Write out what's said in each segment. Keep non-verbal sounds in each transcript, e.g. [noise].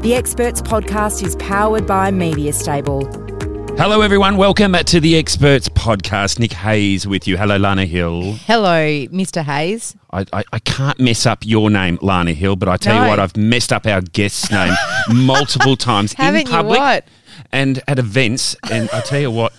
The Experts podcast is powered by Media Stable. Hello, everyone. Welcome to the Experts Podcast. Nick Hayes with you. Hello, Lana Hill. Hello, Mr. Hayes. I, I, I can't mess up your name, Lana Hill, but I tell No. you what, I've messed up our guest's name [laughs] multiple times Haven't in you public what? and at events. And I tell you what,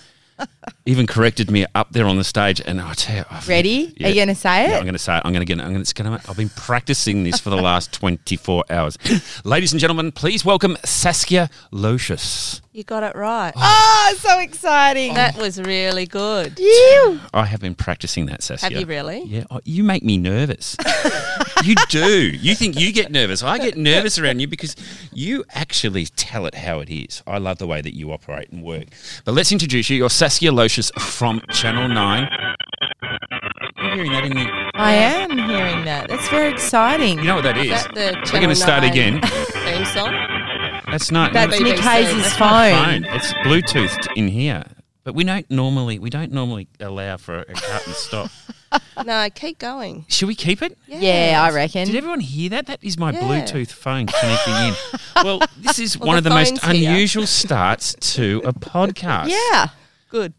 even corrected me up there on the stage. And I tell you, I've- Ready? Are you gonna say Yeah, it? I'm going to say it. I'm going to get. it. I'm going to. It's going to. I've been practicing this for the last [laughs] 24 hours. [laughs] Ladies and gentlemen, please welcome Saskia Loosjes. You got it right. Oh, so exciting. That was really good. You. I have been practicing that, Saskia. Have you really? Yeah, oh, you make me nervous. [laughs] you do. You think you get nervous. I get nervous around you because you actually tell it how it is. I love the way that you operate and work. But let's introduce you. You're Saskia Loosjes from Channel 9. You're hearing that in the... I am hearing that. That's very exciting. You know what that is? Is that the We're going to start again. [laughs] Theme song? That's not... That's BBC. Nick Hayes' phone. phone. It's Bluetoothed in here. But we don't normally we don't normally allow for a cut and stop. [laughs] No, keep going. Should we keep it? Yeah, I reckon. Did everyone hear that? That is my Yeah. Bluetooth phone connecting in. [laughs] Well, this is Well, one the of the most here. unusual starts to a podcast. yeah. Good.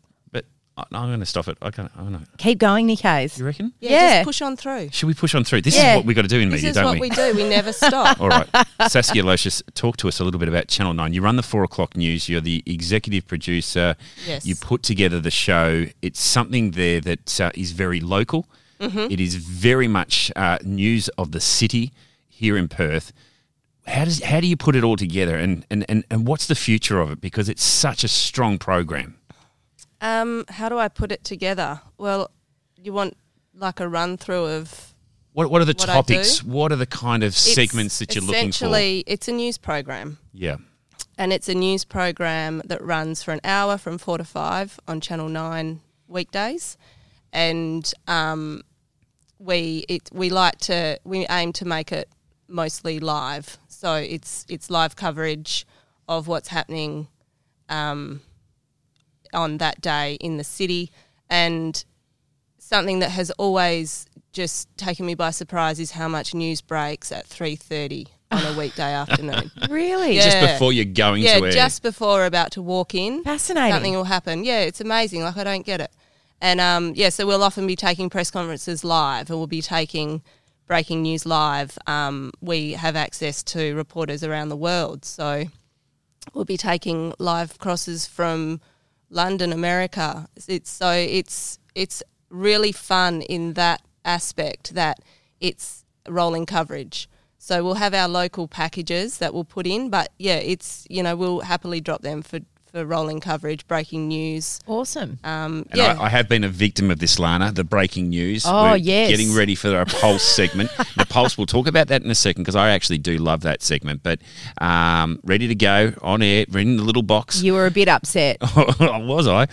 But I- I'm going to stop it. I can't. I don't know. Keep going, Nick Hayes. You reckon? Yeah, Yeah. just push on through. Should we push on through? This Yeah. is what we got to do in This media, is don't what we? we do. We never [laughs] stop. All right. Saskia Loosjes, talk to us a little bit about Channel 9. You run the 4 o'clock news. You're the executive producer. Yes. You put together the show. It's something there that uh, is very local. Mm-hmm. It is very much uh, news of the city here in Perth. How does how do you put it all together and, and, and, and what's the future of it? Because it's such a strong program. Um, how do I put it together? Well, you want like a run through of What, what are the What topics? What are the kind of it's segments that you're looking for? Essentially, it's a news program. Yeah. and it's a news program that runs for an hour from four to five on Channel Nine weekdays, and um, we it we like to we aim to make it mostly live, so it's it's live coverage of what's happening um, on that day in the city, and something that has always just taken me by surprise is how much news breaks at three thirty on a [laughs] weekday afternoon. Really? Yeah. Just before you're going Yeah, to air. just before we're about to walk in, Fascinating. something will happen. Yeah, it's amazing. Like I don't get it. And um, yeah, so we'll often be taking press conferences live, and we'll be taking breaking news live. Um, we have access to reporters around the world, so we'll be taking live crosses from London, America. It's so it's it's really fun in that aspect that it's rolling coverage. So we'll have our local packages that we'll put in, but yeah, it's you know we'll happily drop them for for rolling coverage, breaking news. Awesome. Um, And yeah, I, I have been a victim of this, Lana, the breaking news. Oh, We're yes. Getting ready for our Pulse [laughs] segment. the Pulse, we'll talk about that in a second because I actually do love that segment. But um, ready to go on air, in the little box. You were a bit upset. [laughs] was I?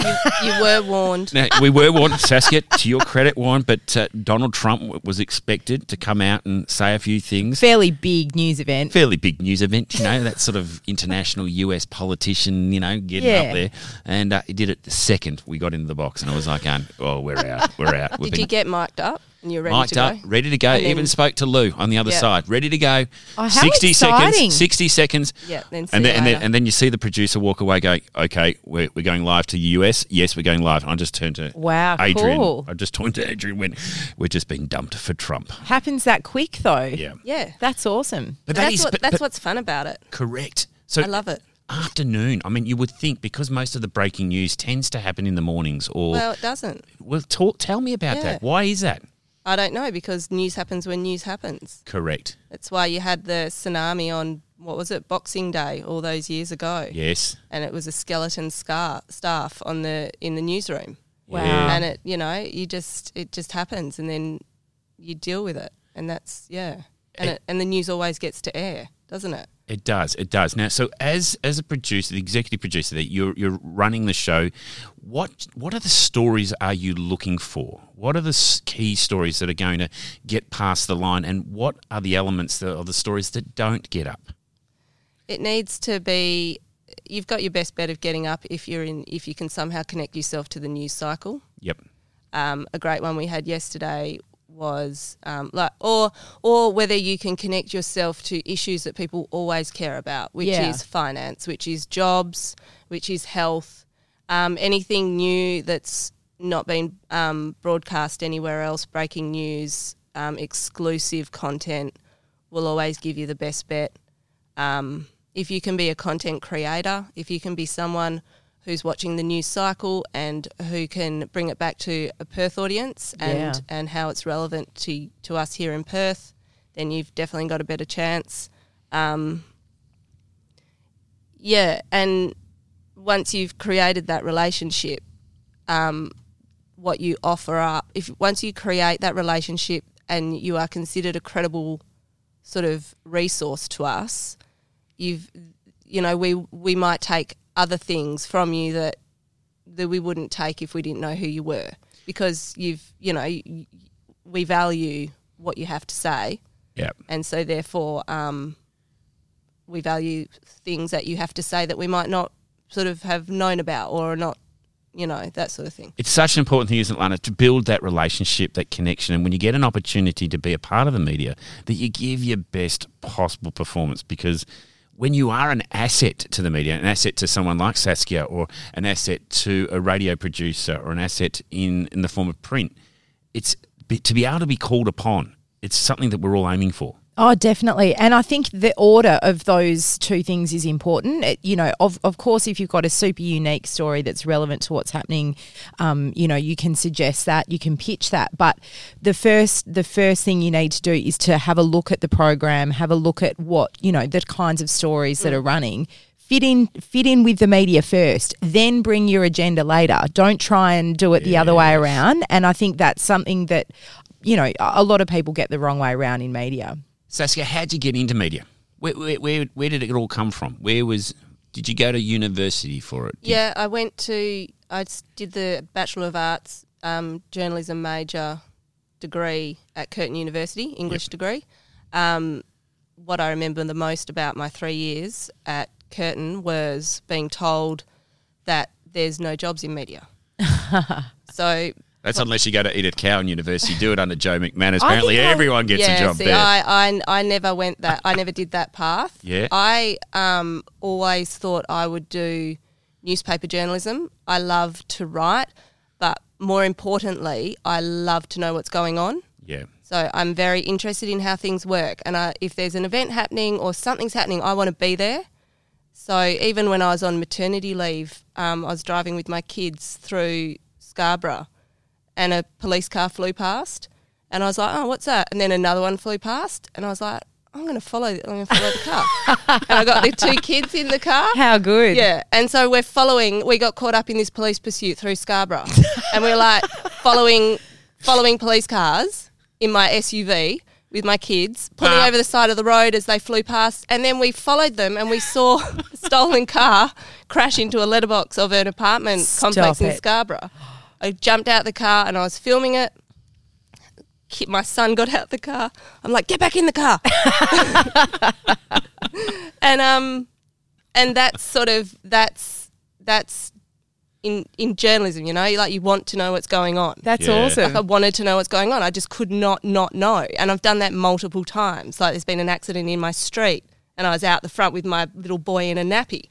you were warned. Now, we were warned, Saskia, to your credit, warned, but uh, Donald Trump w- was expected to come out and say a few things. Fairly big news event. Fairly big news event, you know, that sort of international US politician, you know, getting Yeah. up there. And uh, he did it the second we got into the box. And I was like, going, oh, we're out, we're out. We've Did you get mic'd up and you're ready mic'd to up, go? ready to go. And Even spoke to Lou on the other Yeah. side, ready to go. Oh, how Sixty exciting. seconds. Sixty seconds. Yeah, then and then, and then and then you see the producer walk away, going, "Okay, we're, we're going live to the US. Yes, we're going live." And I just turned to Wow, Adrian. cool. I just turned to Adrian. Went, "We're just being dumped for Trump." Happens that quick though. Yeah, Yeah, That's awesome. but that that's is what but- that's but- what's fun about it. correct. So I love it. Afternoon. I mean, you would think because most of the breaking news tends to happen in the mornings, or Well, it doesn't. well, talk, tell me about Yeah. that. Why is that? I don't know because news happens when news happens. Correct. That's why you had the tsunami on what was it, Boxing Day, all those years ago, Yes. and it was a skeleton scar staff on the in the newsroom, Wow. Yeah. and it you know you just it just happens, and then you deal with it, and that's yeah, and Eh. it, and the news always gets to air, doesn't it? It does. It does. Now, so as as a producer, the executive producer, that you're you're running the show, what what are the stories are you looking for? What are the key stories that are going to get past the line, and what are the elements that are the stories that don't get up? It needs to be. You've got your best bet of getting up if you're in. If you can somehow connect yourself to the news cycle. Yep. Um, a great one we had yesterday was um, like, or or whether you can connect yourself to issues that people always care about, which Yeah. is finance, which is jobs, which is health, um, anything new that's not been um, broadcast anywhere else, breaking news, um, exclusive content will always give you the best bet. Um, if you can be a content creator, if you can be someone who's watching the news cycle and who can bring it back to a Perth audience and, Yeah. and how it's relevant to, to us here in Perth, then you've definitely got a better chance. Um, yeah, and once you've created that relationship, um, what you offer up, if once you create that relationship and you are considered a credible sort of resource to us, you've you know we we might take other things from you that that we wouldn't take if we didn't know who you were because you've you know y- we value what you have to say Yep. and so therefore um, we value things that you have to say that we might not sort of have known about or not you know that sort of thing It's such an important thing, isn't it, Lana, to build that relationship, that connection. And when you get an opportunity to be a part of the media, that you give your best possible performance because when you are an asset to the media, an asset to someone like Saskia or an asset to a radio producer or an asset in, in the form of print, it's to be able to be called upon. It's something that we're all aiming for. Oh, definitely. And I think the order of those two things is important. It, you know, of, of course, if you've got a super unique story that's relevant to what's happening, um, you know, you can suggest that, you can pitch that. But the first, the first thing you need to do is to have a look at the program, have a look at what, you know, the kinds of stories that are running. Fit in, fit in with the media first, then bring your agenda later. Don't try and do it the other way around. And I think that's something that, you know, a lot of people get the wrong way around in media. Saskia, how'd you get into media? Where, where, where, where did it all come from? Where was, did you go to university for it? Did- yeah i went to I did the bachelor of arts um, journalism major degree at curtin university english degree um, what i remember the most about my three years at curtin was being told that there's no jobs in media [laughs] so That's unless you go to Edith Cowan University, do it under Joe McManus. Apparently, everyone gets yeah, a job see, there. I, I, I never went that. I never did that path. Yeah. I um, always thought I would do newspaper journalism. I love to write, but more importantly, I love to know what's going on. yeah. So I'm very interested in how things work, and I, if there's an event happening or something's happening, I want to be there. So even when I was on maternity leave, um, I was driving with my kids through Scarborough, and a police car flew past, and I was like, "Oh, what's that?" And then another one flew past, and I was like, "I'm going to follow. I'm going to follow the car." [laughs] and I got the two kids in the car. How good. Yeah, and so we're following. We got caught up in this police pursuit through Scarborough, [laughs] and we're like following, following police cars in my SUV with my kids, pulling Ah. over the side of the road as they flew past, and then we followed them, and we saw [laughs] a stolen car crash into a letterbox of an apartment Stop complex in. Scarborough. I jumped out of the car and I was filming it. My son got out of the car. I'm like, get back in the car. [laughs] and um, and that's sort of that's that's in in journalism, you know, like you want to know what's going on. That's Yeah. awesome. Like I wanted to know what's going on. I just could not not know, and I've done that multiple times. Like there's been an accident in my street, and I was out the front with my little boy in a nappy,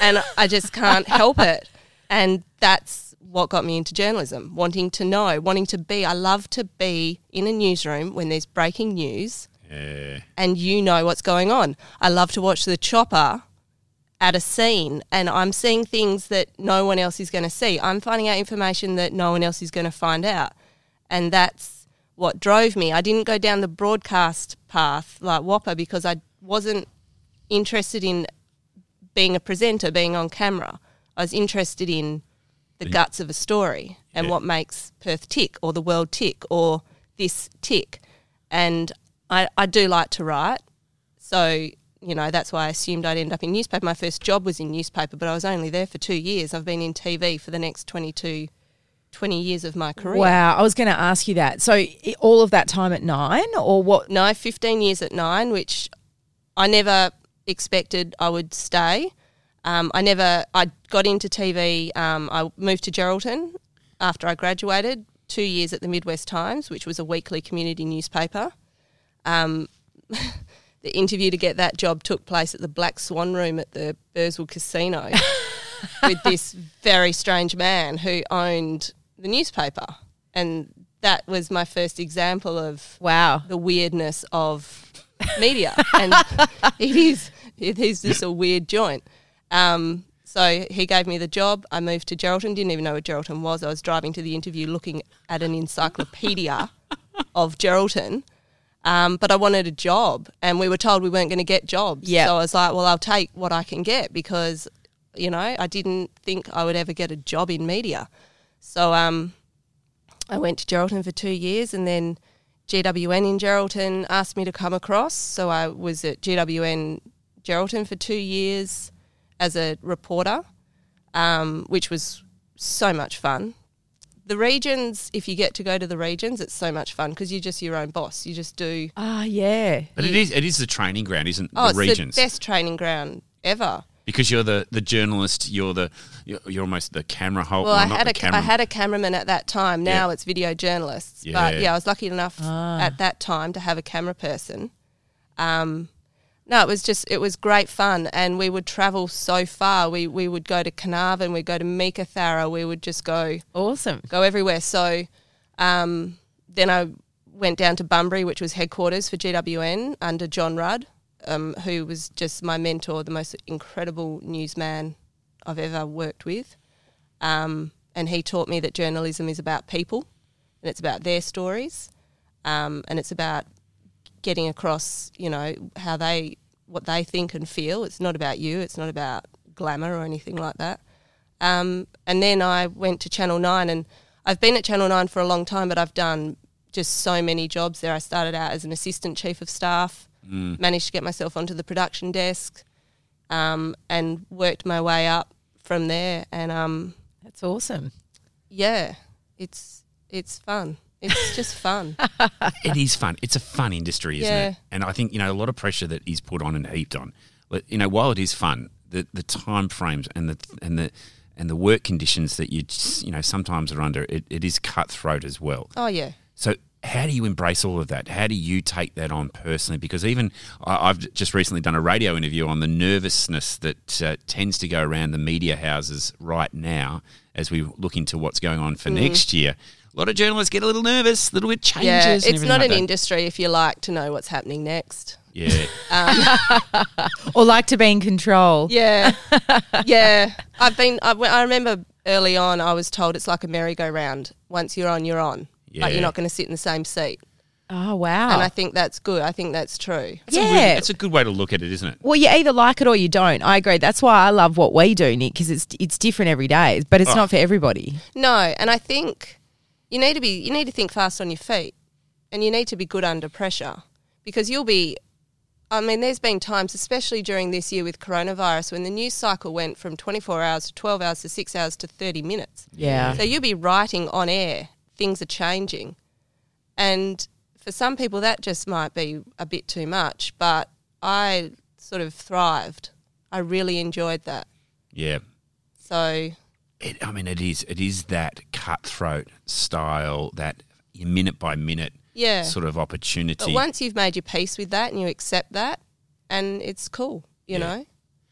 and I just can't help it. And that's what got me into journalism, wanting to know, wanting to be. I love to be in a newsroom when there's breaking news Yeah. and you know what's going on. I love to watch the chopper at a scene and I'm seeing things that no one else is going to see. I'm finding out information that no one else is going to find out. And that's what drove me. I didn't go down the broadcast path like Whopper because I wasn't interested in being a presenter, being on camera. I was interested in the mm. guts of a story and Yeah. what makes Perth tick or the world tick or this tick. And I, I do like to write. So you know, that's why I assumed I'd end up in newspaper. My first job was in newspaper, but I was only there for two years. I've been in TV for the next 22, 20 years of my career. Wow, I was going to ask you that. So all of that time at nine, or what? No, 15 years at nine, which I never expected I would stay. Um, I never, I got into TV, um, I moved to Geraldton after I graduated, two years at the Midwest Times, which was a weekly community newspaper. Um, [laughs] the interview to get that job took place at the Black Swan Room at the Burswood Casino [laughs] with this very strange man who owned the newspaper. And that was my first example of Wow. the weirdness of media, and [laughs] it is it is just a weird joint. Um, so he gave me the job. I moved to Geraldton. Didn't even know what Geraldton was. I was driving to the interview, looking at an encyclopedia [laughs] of Geraldton. Um, but I wanted a job, and we were told we weren't going to get jobs. Yeah. So I was like, well, I'll take what I can get because, you know, I didn't think I would ever get a job in media. So um, I went to Geraldton for two years, and then GWN in Geraldton asked me to come across. So I was at GWN Geraldton for two years as a reporter, um, which was so much fun. The regions, if you get to go to the regions, it's so much fun because you're just your own boss. You just do. Ah, yeah. But it is it is the training ground, isn't Oh, the it's regions? the best training ground ever. because you're the, the journalist, you're the you're, you're almost the camera holder. Well, I had the a camera. I had a cameraman at that time. Now Yeah. it's video journalists. Yeah. But yeah, I was lucky enough at that time to have a camera person. Um, no, it was just it was great fun, and we would travel so far. We we would go to Carnarvon, we'd go to Meekatharra, we would just go Awesome. go everywhere. So um, then I went down to Bunbury, which was headquarters for GWN under John Rudd, um, who was just my mentor, the most incredible newsman I've ever worked with. Um, and he taught me that journalism is about people and it's about their stories um, and it's about getting across, you know, how they, what they think and feel. It's not about you, it's not about glamour or anything like that. Um, and then I went to Channel 9 and I've been at Channel 9 for a long time, but I've done just so many jobs there. I started out as an assistant chief of staff, managed to get myself onto the production desk, um, and worked my way up from there. And um, That's awesome. yeah, it's it's fun. It's just fun. [laughs] it is fun. It's a fun industry, isn't Yeah. it? And I think you know a lot of pressure that is put on and heaped on. But you know, while it is fun, the the time frames and the and the and the work conditions that you just, you know sometimes are under, it, it is cutthroat as well. oh yeah. So how do you embrace all of that? How do you take that on personally? Because even I- I've just recently done a radio interview on the nervousness that uh, tends to go around the media houses right now as we look into what's going on for next year. A lot of journalists get a little nervous, a little bit changes. Yeah, it's everything not like an that. industry if you like to know what's happening next. Yeah, um, [laughs] Or like to be in control. Yeah, [laughs] yeah. I've been. I, I remember early on, I was told it's like a merry-go-round. Once you're on, you're on. But Yeah. you're not going to sit in the same seat. Oh, wow. And I think that's good. I think that's true. It's a Yeah. really- it's a good way to look at it, isn't it? Well, you either like it or you don't. I agree. That's why I love what we do, Nick, because it's it's different every day, but it's Oh. not for everybody. No, and I think you need to be. You need to think fast on your feet, and you need to be good under pressure because you'll be. I mean, there's been times, especially during this year with coronavirus, when the news cycle went from 24 hours to 12 hours to six hours to 30 minutes. Yeah. So you'll be writing on air, things are changing. And for some people, that just might be a bit too much, but I sort of thrived. I really enjoyed that. Yeah. So, It, I mean, it is. It is that cutthroat style, that minute by minute yeah. sort of opportunity. But once you've made your peace with that and you accept that, and it's cool, you Yeah. know,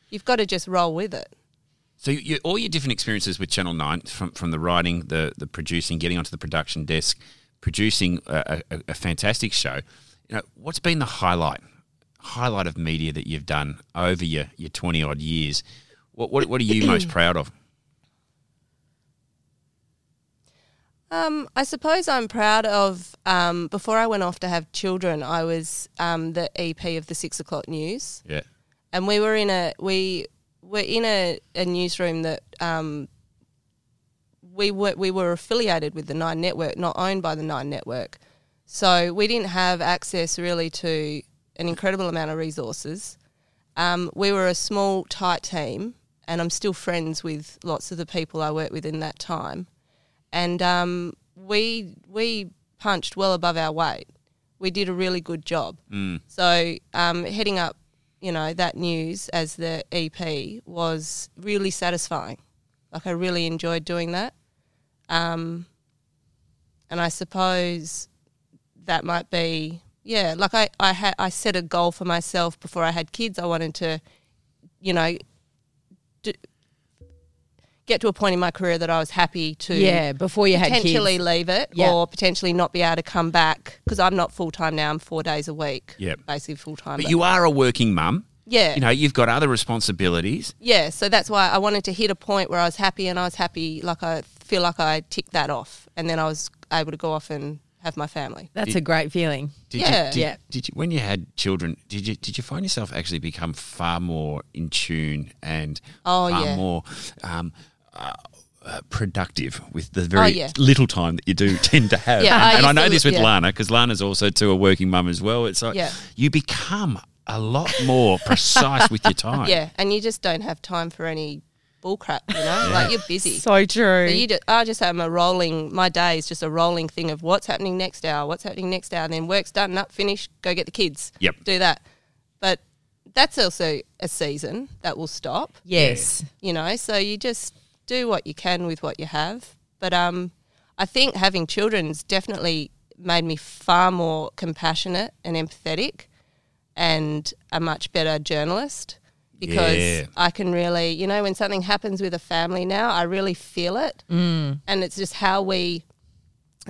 you've got to just roll with it. So you, all your different experiences with Channel Nine, from from the writing, the the producing, getting onto the production desk, producing a, a, a fantastic show. You know, what's been the highlight highlight of media that you've done over your your twenty odd years? What what, what are you most [clears throat] proud of? Um, I suppose I'm proud of. Um, before I went off to have children, I was um, the EP of the Six O'clock News, Yeah, and we were in a we were in a, a newsroom that um, we were we were affiliated with the Nine Network, not owned by the Nine Network. So we didn't have access really to an incredible amount of resources, um, we were a small, tight team, and I'm still friends with lots of the people I worked with in that time. And um, we we punched well above our weight. We did a really good job. So um, heading up, you know, that news as the EP was really satisfying. Like I really enjoyed doing that. Um, and I suppose that might be yeah. Like I I had I set a goal for myself before I had kids. I wanted to, you know, d- get to a point in my career that I was happy to Yeah, before you had potentially kids. leave it Yeah. or potentially not be able to come back because I'm not full time now. I'm four days a week. Yeah, basically full time. But you are a working mum. yeah, You know, you've got other responsibilities. yeah. So that's why I wanted to hit a point where I was happy and I was happy. Like I feel like I ticked that off, and then I was able to go off and have my family. That's a great feeling. Did Yeah. you, did, Yeah. did you when you had children, did you did you find yourself actually become far more in tune and Oh, far yeah. more um, uh, uh, productive with the very Oh, yeah. little time that you do [laughs] tend to have? Yeah, I and I used know to- this with yeah. Lana because Lana's also too a working mum as well. It's like Yeah. you become a lot more precise with your [laughs] time. Yeah, and you just don't have time for any bullcrap. You know, like you're busy. So true. So you just, I just am a rolling. My day is just a rolling thing of what's happening next hour, what's happening next hour, and then work's done, up, finished, go get the kids. Yep. Do that, but that's also a season that will stop. yes. You know, so you just do what you can with what you have. But um, I think having children's definitely made me far more compassionate and empathetic, and a much better journalist. Because Yeah. I can really, you know, when something happens with a family now, I really feel it. Mm. And it's just how we,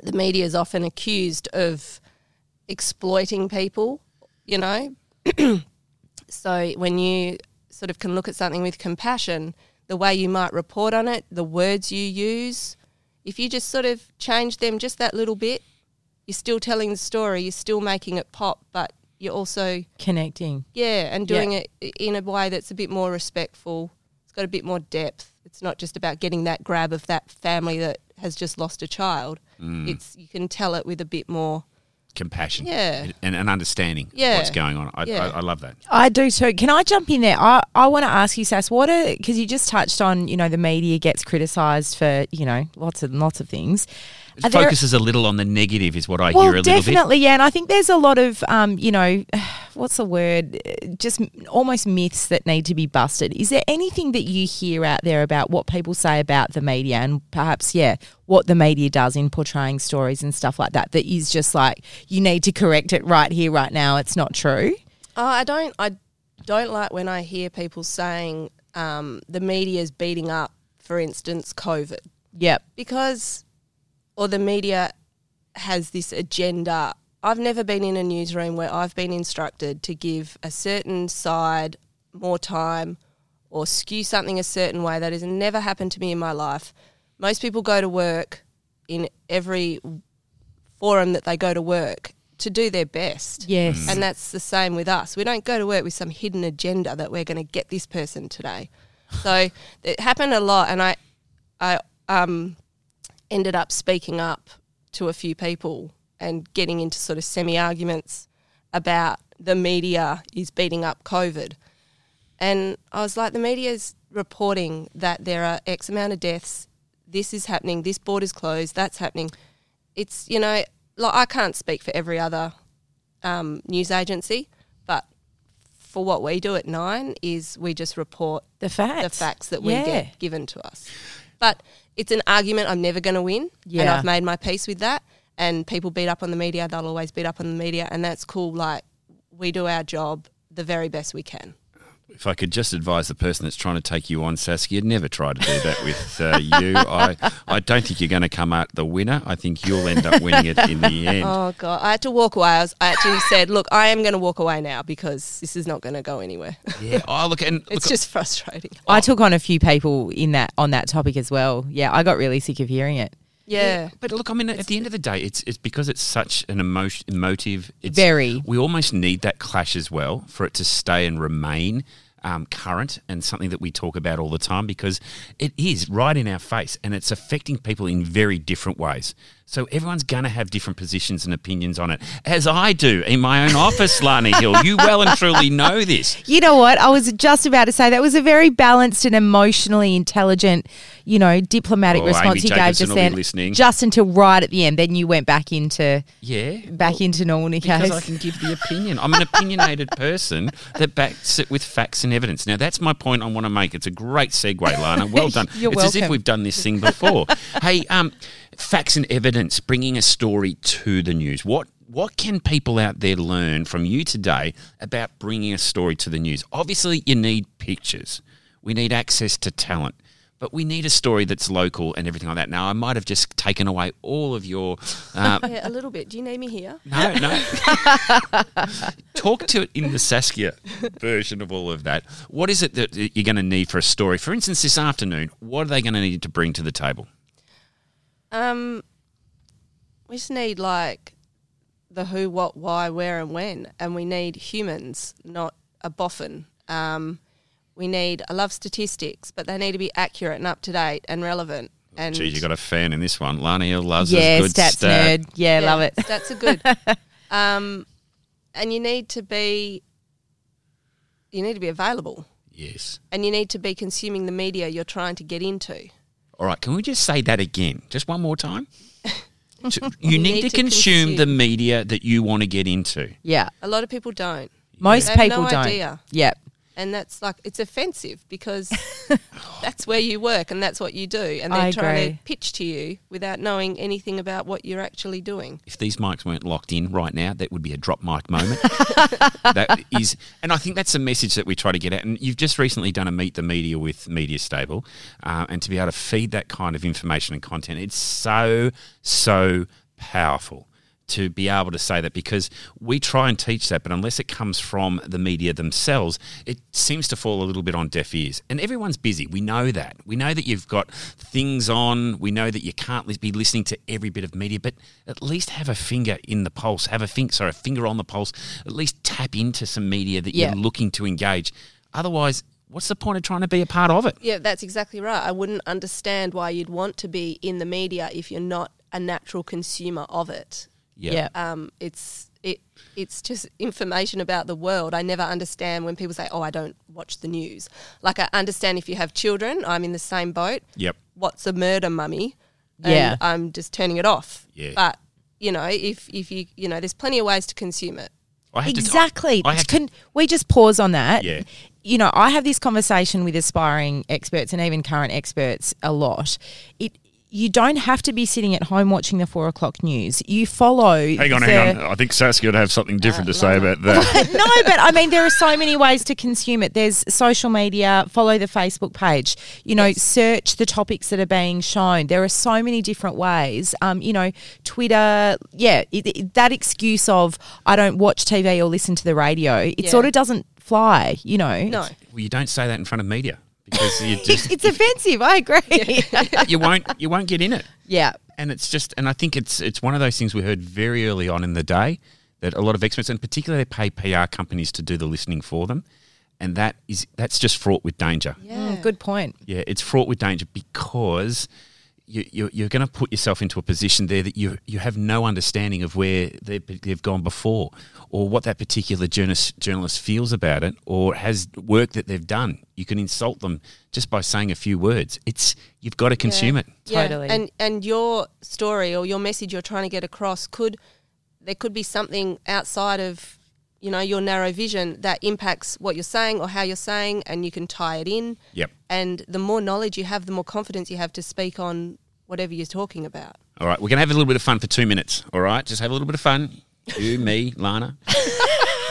the media is often accused of exploiting people, you know. [clears throat] so when you sort of can look at something with compassion, the way you might report on it, the words you use, if you just sort of change them just that little bit, you're still telling the story, you're still making it pop, but you're also Connecting. yeah, and Yeah. doing it in a way that's a bit more respectful. It's got a bit more depth. It's not just about getting that grab of that family that has just lost a child. Mm. It's you can tell it with a bit more. Compassion. Yeah. And, and understanding Yeah. what's going on. I, Yeah. I, I love that. I do too. Can I jump in there? I, I want to ask you, Sass, what are because you just touched on, you know, the media gets criticised for, you know, lots and lots of things. Are It there- focuses a little on the negative, is what I well, hear a little bit. definitely, yeah. And I think there's a lot of, um, you know, [sighs] what's the word? Uh, Just almost myths that need to be busted. Is there anything that you hear out there about what people say about the media and perhaps, yeah, what the media does in portraying stories and stuff like that that is just like, you need to correct it right here, right now? It's not true. Oh, I don't. I don't like when I hear people saying um, the media is beating up, for instance, COVID, Yep. because or the media has this agenda. I've never been in a newsroom where I've been instructed to give a certain side more time or skew something a certain way. That has never happened to me in my life. Most people go to work in every forum that they go to work to do their best. Yes. And that's the same with us. We don't go to work with some hidden agenda that we're going to get this person today. So it happened a lot, and I, I um, ended up speaking up to a few people and getting into sort of semi arguments about the media is beating up COVID. And I was like, the media's reporting that there are X amount of deaths. This is happening. This border's closed. That's happening. It's, you know, like I can't speak for every other um, news agency, but for what we do at Nine is we just report The facts. the facts that we Yeah. get given to us. But it's an argument I'm never going to win. And I've made my peace with that. And people beat up on the media. They'll always beat up on the media. And that's cool. Like, we do our job the very best we can. If I could just advise the person that's trying to take you on, Saskia, never try to do that with uh, you. [laughs] I, I don't think you're going to come out the winner. I think you'll end up winning it in the end. [laughs] Oh, God. I had to walk away. I, was, I actually said, look, I am going to walk away now because this is not going to go anywhere. [laughs] Yeah. Oh, look, and it's just frustrating. I took on a few people in that on that topic as well. Yeah, I got really sick of hearing it. Yeah. But look, I mean, at the end of the day, it's it's because it's such an emotion, emotive. It's, Very. We almost need that clash as well for it to stay and remain um, current and something that we talk about all the time because it is right in our face and it's affecting people in very different ways. So everyone's going to have different positions and opinions on it, as I do in my own office, [laughs] Lana Hill. You well and truly know this. You know what? I was just about to say that was a very balanced and emotionally intelligent, you know, diplomatic Oh, response Amy you gave just then. listening. Just until right at the end, then you went back into Yeah. back into normal Because case. I can give the opinion. I'm an opinionated person that backs it with facts and evidence. Now, that's my point I want to make. It's a great segue, Lana. Well [laughs] done. You're it's as if we've done this thing before. [laughs] hey, um, facts and evidence, bringing a story to the news. What what can people out there learn from you today about bringing a story to the news? Obviously, you need pictures. We need access to talent. But we need a story that's local and everything like that. Now, I might have just taken away all of your uh, [laughs] Yeah, a little bit. Do you need me here? no, no. [laughs] Talk to it in the Saskia version of all of that. What is it that you're going to need for a story? For instance, this afternoon, what are they going to need to bring to the table? Um, we just need like the who, what, why, where, and when, and we need humans, not a boffin. Um, we need. I love statistics, but they need to be accurate and up to date and relevant. And Geez, you got a fan in this one. Lana Hill loves yeah, good stats stat. nerd. Yeah, love it. That's a good. [laughs] um, and you need to be. You need to be available, Yes. and you need to be consuming the media you're trying to get into. All right, can we just say that again? Just one more time? [laughs] So you, need, need to, to consume, the media that you want to get into. Yeah, A lot of people don't, most They have people no don't. idea. Yeah, and that's like it's offensive because [laughs] that's where you work and that's what you do, and they're trying agree. to pitch to you without knowing anything about what you're actually doing. if these mics weren't locked in right now, that would be a drop mic moment. [laughs] that is, and I think that's a message that we try to get at. And you've just recently done a meet the media with Media Stable, uh, and to be able to feed that kind of information and content, it's so so powerful to be able to say that because we try and teach that, but unless it comes from the media themselves, it seems to fall a little bit on deaf ears. And everyone's busy. We know that. We know that you've got things on. We know that you can't be listening to every bit of media, but at least have a finger in the pulse. Have a finger, sorry, a finger on the pulse. At least tap into some media that Yeah. you're looking to engage. Otherwise, what's the point of trying to be a part of it? Yeah, that's exactly right. I wouldn't understand why you'd want to be in the media if you're not a natural consumer of it. Yeah. Um, it's it it's just information about the world. I never understand when people say, "Oh, I don't watch the news." Like I understand if you have children, I'm in the same boat. Yep. What's a murder, mummy? Yeah. and I'm just turning it off. Yeah. But you know, if if you you know, there's plenty of ways to consume it. I had to- Exactly. I to- Can we just pause on that? Yeah. You know, I have this conversation with aspiring experts and even current experts a lot. It you don't have to be sitting at home watching the four o'clock news. You follow. Hang on, the- hang on. I think Saskia would have something different to say about that. [laughs] no, but I mean, there are so many ways to consume it. There's social media, follow the Facebook page, you know, search the topics that are being shown. There are so many different ways. Um, you know, Twitter, yeah, it, it- that excuse of I don't watch TV or listen to the radio, it Yeah. sort of doesn't fly, you know. No. well, you don't say that in front of media because you [laughs] just It's offensive. I agree. [laughs] you won't you won't get in it. yeah. And it's just, and I think it's it's one of those things we heard very early on in the day that a lot of experts, and particularly they pay PR companies to do the listening for them, and that is that's just fraught with danger. Yeah. Mm, good point. Yeah, it's fraught with danger because you, you, you're going to put yourself into a position there that you you have no understanding of where they've, they've gone before, or what that particular journalist journalist feels about it, or has work that they've done. You can insult them just by saying a few words. It's you've got to consume it. Yeah, Totally. And and your story or your message you're trying to get across could there could be something outside of you know your narrow vision that impacts what you're saying or how you're saying, and you can tie it in. Yep. And the more knowledge you have, the more confidence you have to speak on whatever you're talking about. All right, we're going to have a little bit of fun for two minutes. All right, just have a little bit of fun. You, [laughs] me, Lana. [laughs]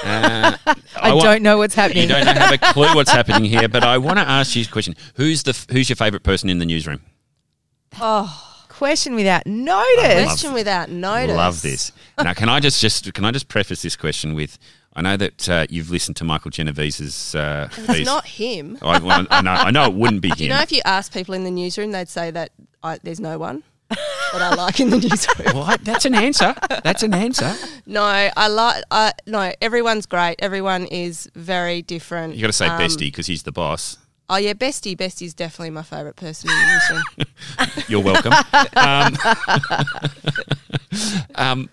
Uh, I, wa- don't know what's happening. You happening. don't have a clue what's happening here, but I want to [laughs] ask you a question. Who's the Who's your favourite person in the newsroom? Oh, question without notice. Question without notice. Love this. Now, can I just just can I just preface this question with? I know that uh, you've listened to Michael Genovese's. Uh, It's piece. not him. [laughs] I, well, I know. I know it wouldn't be him. You know, if you ask people in the newsroom, they'd say that I, there's no one. that I like in the newsroom. [laughs] What? That's an answer. That's an answer. No, I like. I no, everyone's great. Everyone is very different. You got to say Um, bestie because he's the boss. Oh yeah, Bestie. Bestie's definitely my favourite person in the newsroom. [laughs] You're welcome. um, um,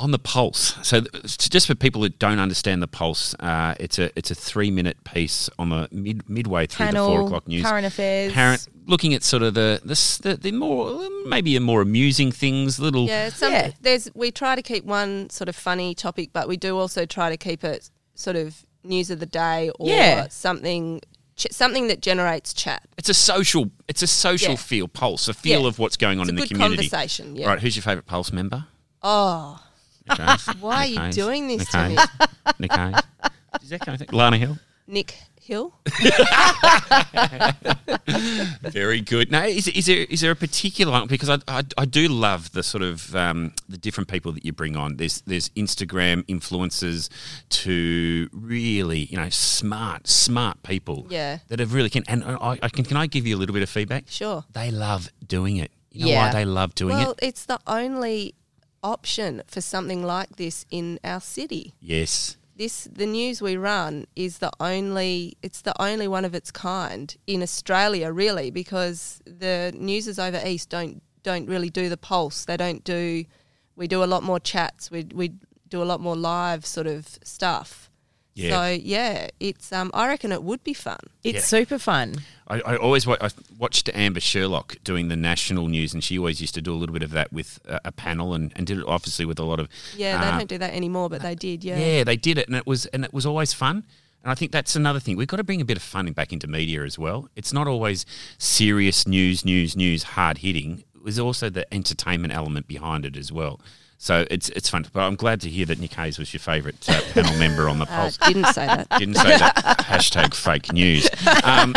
on the pulse. So, th- just for people that don't understand the pulse, uh, it's a it's a three minute piece on the mid midway through the four o'clock news. current affairs. Parent, looking at sort of the the, the, the more maybe a more amusing things, little Yeah, some, Yeah. there's we try to keep one sort of funny topic, but we do also try to keep it sort of news of the day or Yeah. something something that generates chat. It's a social. It's a social Yeah. feel, pulse, a feel Yeah. of what's going on It's a in the community. conversation. Yeah. Right, who's your favourite pulse member? Oh, [laughs] Why are you doing this Nick to me, Hayes. Is that kind of thing? Lana Hill. Nick Hill? [laughs] Very good. Now, is, is there is there a particular one? because I, I, I do love the sort of um, the different people that you bring on. There's there's Instagram influencers to really you know smart smart people. Yeah. That have really can and I, I can can I give you a little bit of feedback? Sure. They love doing it. You know Yeah. why they love doing Well, it? Well, it's the only option for something like this in our city. Yes. this the news we run is the only it's the only one of its kind in Australia really because the newses over east don't don't really do the pulse they don't do we do a lot more chats we we do a lot more live sort of stuff Yeah. so yeah it's um I reckon it would be fun It's Yeah. super fun. I, I always wa- I watched Amber Sherlock doing the national news, and she always used to do a little bit of that with a, a panel, and, and did it obviously with a lot of yeah they uh, don't do that anymore but they did yeah Yeah, they did it, and it was and it was always fun. And I think that's another thing. We've got to bring a bit of fun back into media as well. It's not always serious news, news, news, hard hitting. There's also the entertainment element behind it as well. So it's it's fun. But I'm glad to hear that Nick Hayes was your favourite uh, panel member on the [laughs] uh, didn't say that [laughs] Didn't say that. [laughs] Hashtag fake news. Um,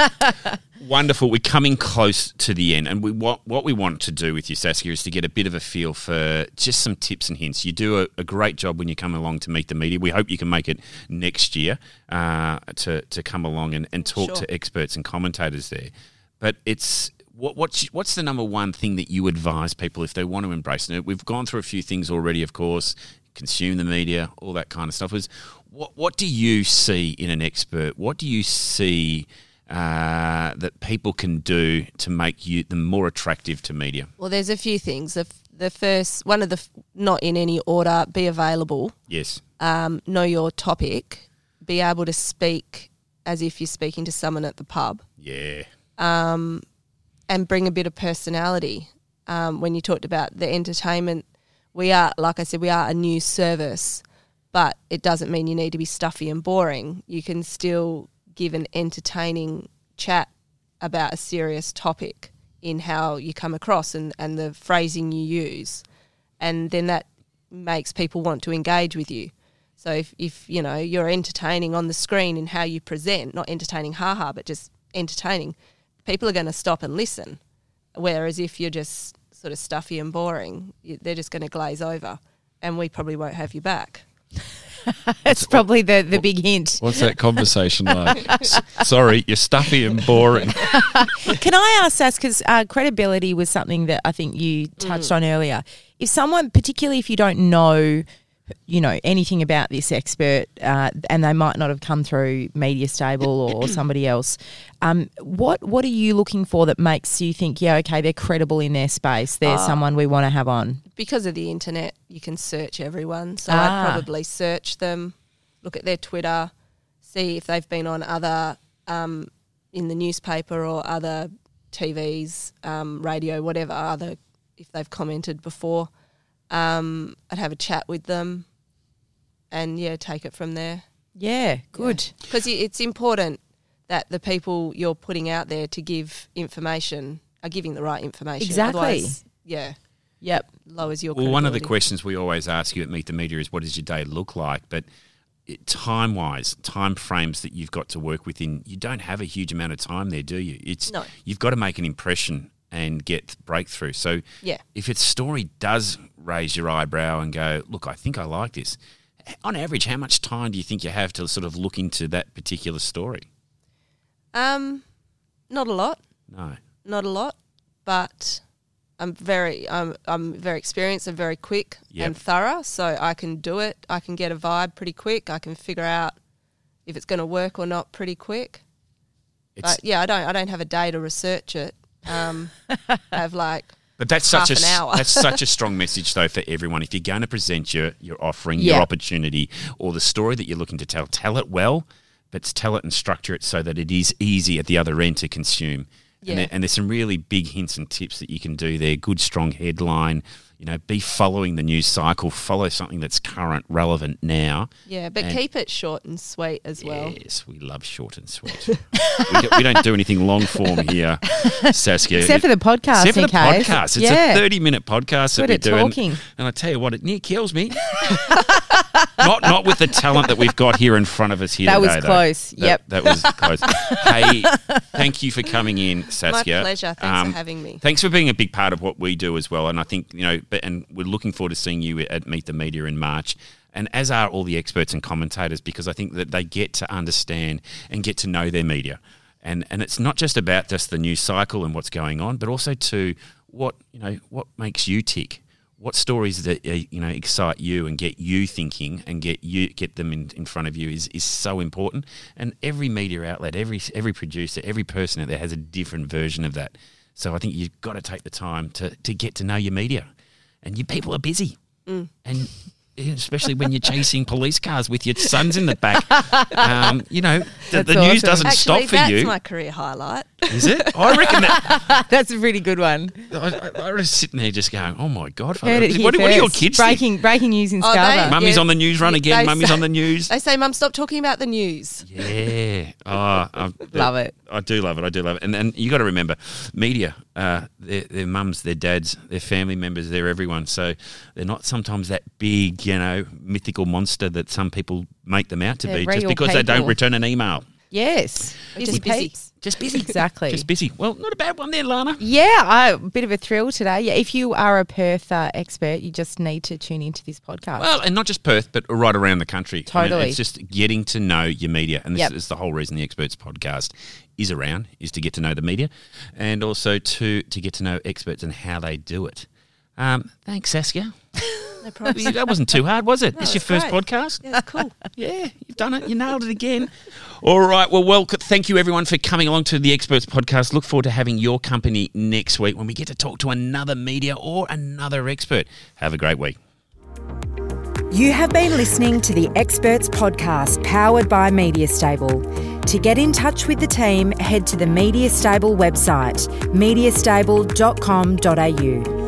wonderful. We're coming close to the end, and we what what we want to do with you, Saskia, is to get a bit of a feel for just some tips and hints. You do a, a great job when you come along to meet the media. We hope you can make it next year uh, to to come along and, and talk Sure. to experts and commentators there. But it's what, what's what's the number one thing that you advise people if they want to embrace it? We've gone through a few things already, of course. Consume the media, all that kind of stuff. Is what what do you see in an expert? What do you see uh, that people can do to make you them more attractive to media? well there's a few things the, f- the first one of the f- not in any order be available Yes, um, know your topic, be able to speak as if you're speaking to someone at the pub, yeah, and bring a bit of personality. Um, when you talked about the entertainment, we are, like I said, we are a new service, but it doesn't mean you need to be stuffy and boring. You can still give an entertaining chat about a serious topic in how you come across and, and the phrasing you use. And then that makes people want to engage with you. So if, if you know you're entertaining on the screen in how you present, not entertaining haha, but just entertaining, people are going to stop and listen. Whereas if you're just sort of stuffy and boring, you- they're just going to glaze over, and we probably won't have you back. [laughs] That's probably the, the big hint. What's that conversation [laughs] like? S- Sorry, you're stuffy and boring. [laughs] Can I ask Sass, because uh, credibility was something that I think you touched on earlier. If someone, particularly if you don't know, you know, anything about this expert uh, and they might not have come through Media Stable or [clears throat] somebody else, um, what what are you looking for that makes you think, yeah, okay, they're credible in their space. They're someone we want to have on. Because of the internet, you can search everyone. So Ah. I'd probably search them, look at their Twitter, see if they've been on other um, in the newspaper or other TVs, um, radio, whatever. Other if they've commented before, um, I'd have a chat with them, and yeah, take it from there. Yeah, good. because it's important that the people you're putting out there to give information are giving the right information. Exactly. Otherwise, yeah, Yep. lowers your. Well, one of the questions we always ask you at Meet the Media is, "What does your day look like?" But time wise, time frames that you've got to work within, you don't have a huge amount of time there, do you? It's No. you've got to make an impression and get breakthrough. So Yeah. if its story does raise your eyebrow and go, "Look, I think I like this," on average, how much time do you think you have to sort of look into that particular story? Um, not a lot, No. not a lot, but I'm very I'm I'm very experienced and very quick Yep. and thorough, so I can do it. I can get a vibe pretty quick. I can figure out if it's going to work or not pretty quick. It's, But yeah, I don't I don't have a day to research it. Um, [laughs] I have like But that's such a that's such a [laughs] strong message though for everyone. If you're going to present your your offering, Yeah. your opportunity, or the story that you're looking to tell, tell it well, but tell it and structure it so that it is easy at the other end to consume. And, Yeah. there, and there's some really big hints and tips that you can do there. Good strong headline. You know, be following the news cycle. Follow something that's current, relevant now. yeah, but keep it short and sweet as well. Yes, we love short and sweet. [laughs] we, don't, we don't do anything long form here, Saskia. Except for the podcast, Except for in the case. podcast. It's yeah. a 30 minute podcast that we're doing. talking. And I tell you what, it near kills me. [laughs] not not with the talent that we've got here in front of us here That was today, though. close. That- Yep. That was close. [laughs] hey, thank you for coming in, Saskia. Um, pleasure. Thanks for having me. Thanks for being a big part of what we do as well. And I think, you know, but, and we're looking forward to seeing you at Meet the Media in March. And as are all the experts and commentators, because I think that they get to understand and get to know their media. And, and it's not just about just the news cycle and what's going on, but also to what, you know, what makes you tick what stories that uh, you know excite you and get you thinking and get you get them in, in front of you is, is so important and every media outlet every every producer every person out there has a different version of that so i think you've got to take the time to, to get to know your media and you people are busy Mm. and especially when you're chasing police cars with your sons in the back um, you know the, That's the news awesome. doesn't Actually, stop for you. that's my career highlight. is it i reckon that [laughs] That's a pretty good one. I, I, I was sitting there just going oh my god Heard it what, what do your first. kids think? breaking breaking news in Oh, they- Scarborough? Mummy's Yeah. on the news run again. they Mummy's say- on the news. They say, "Mum, stop talking about the news." Yeah. Oh, I, Love it. I do love it. I do love it. And and you got to remember, media, uh, their, their mums, their dads, their family members, they're everyone. So they're not sometimes that big, you know, mythical monster that some people make them out to They're be just because they don't return an email. Yes, Busy, Just busy. peeps. Just busy. Exactly. Just busy. Well, not a bad one there, Lana. Yeah, I, a bit of a thrill today. Yeah, if you are a Perth uh, expert, you just need to tune into this podcast. Well, and not just Perth, but right around the country. I mean, Totally. it's just getting to know your media. And this Yep. is the whole reason the Experts podcast is around, is to get to know the media and also to, to get to know experts and how they do it. Um, thanks, Saskia. No [laughs] problem. that wasn't too hard, was it? It's your first great. podcast? Yeah, it's cool. [laughs] Yeah, you've done it. You nailed it again. All right. Well, well, thank you everyone for coming along to the Experts podcast. Look forward to having your company next week when we get to talk to another media or another expert. Have a great week. You have been listening to the Experts Podcast powered by Media Stable. To get in touch with the team, head to the Media Stable website, mediastable.com.au.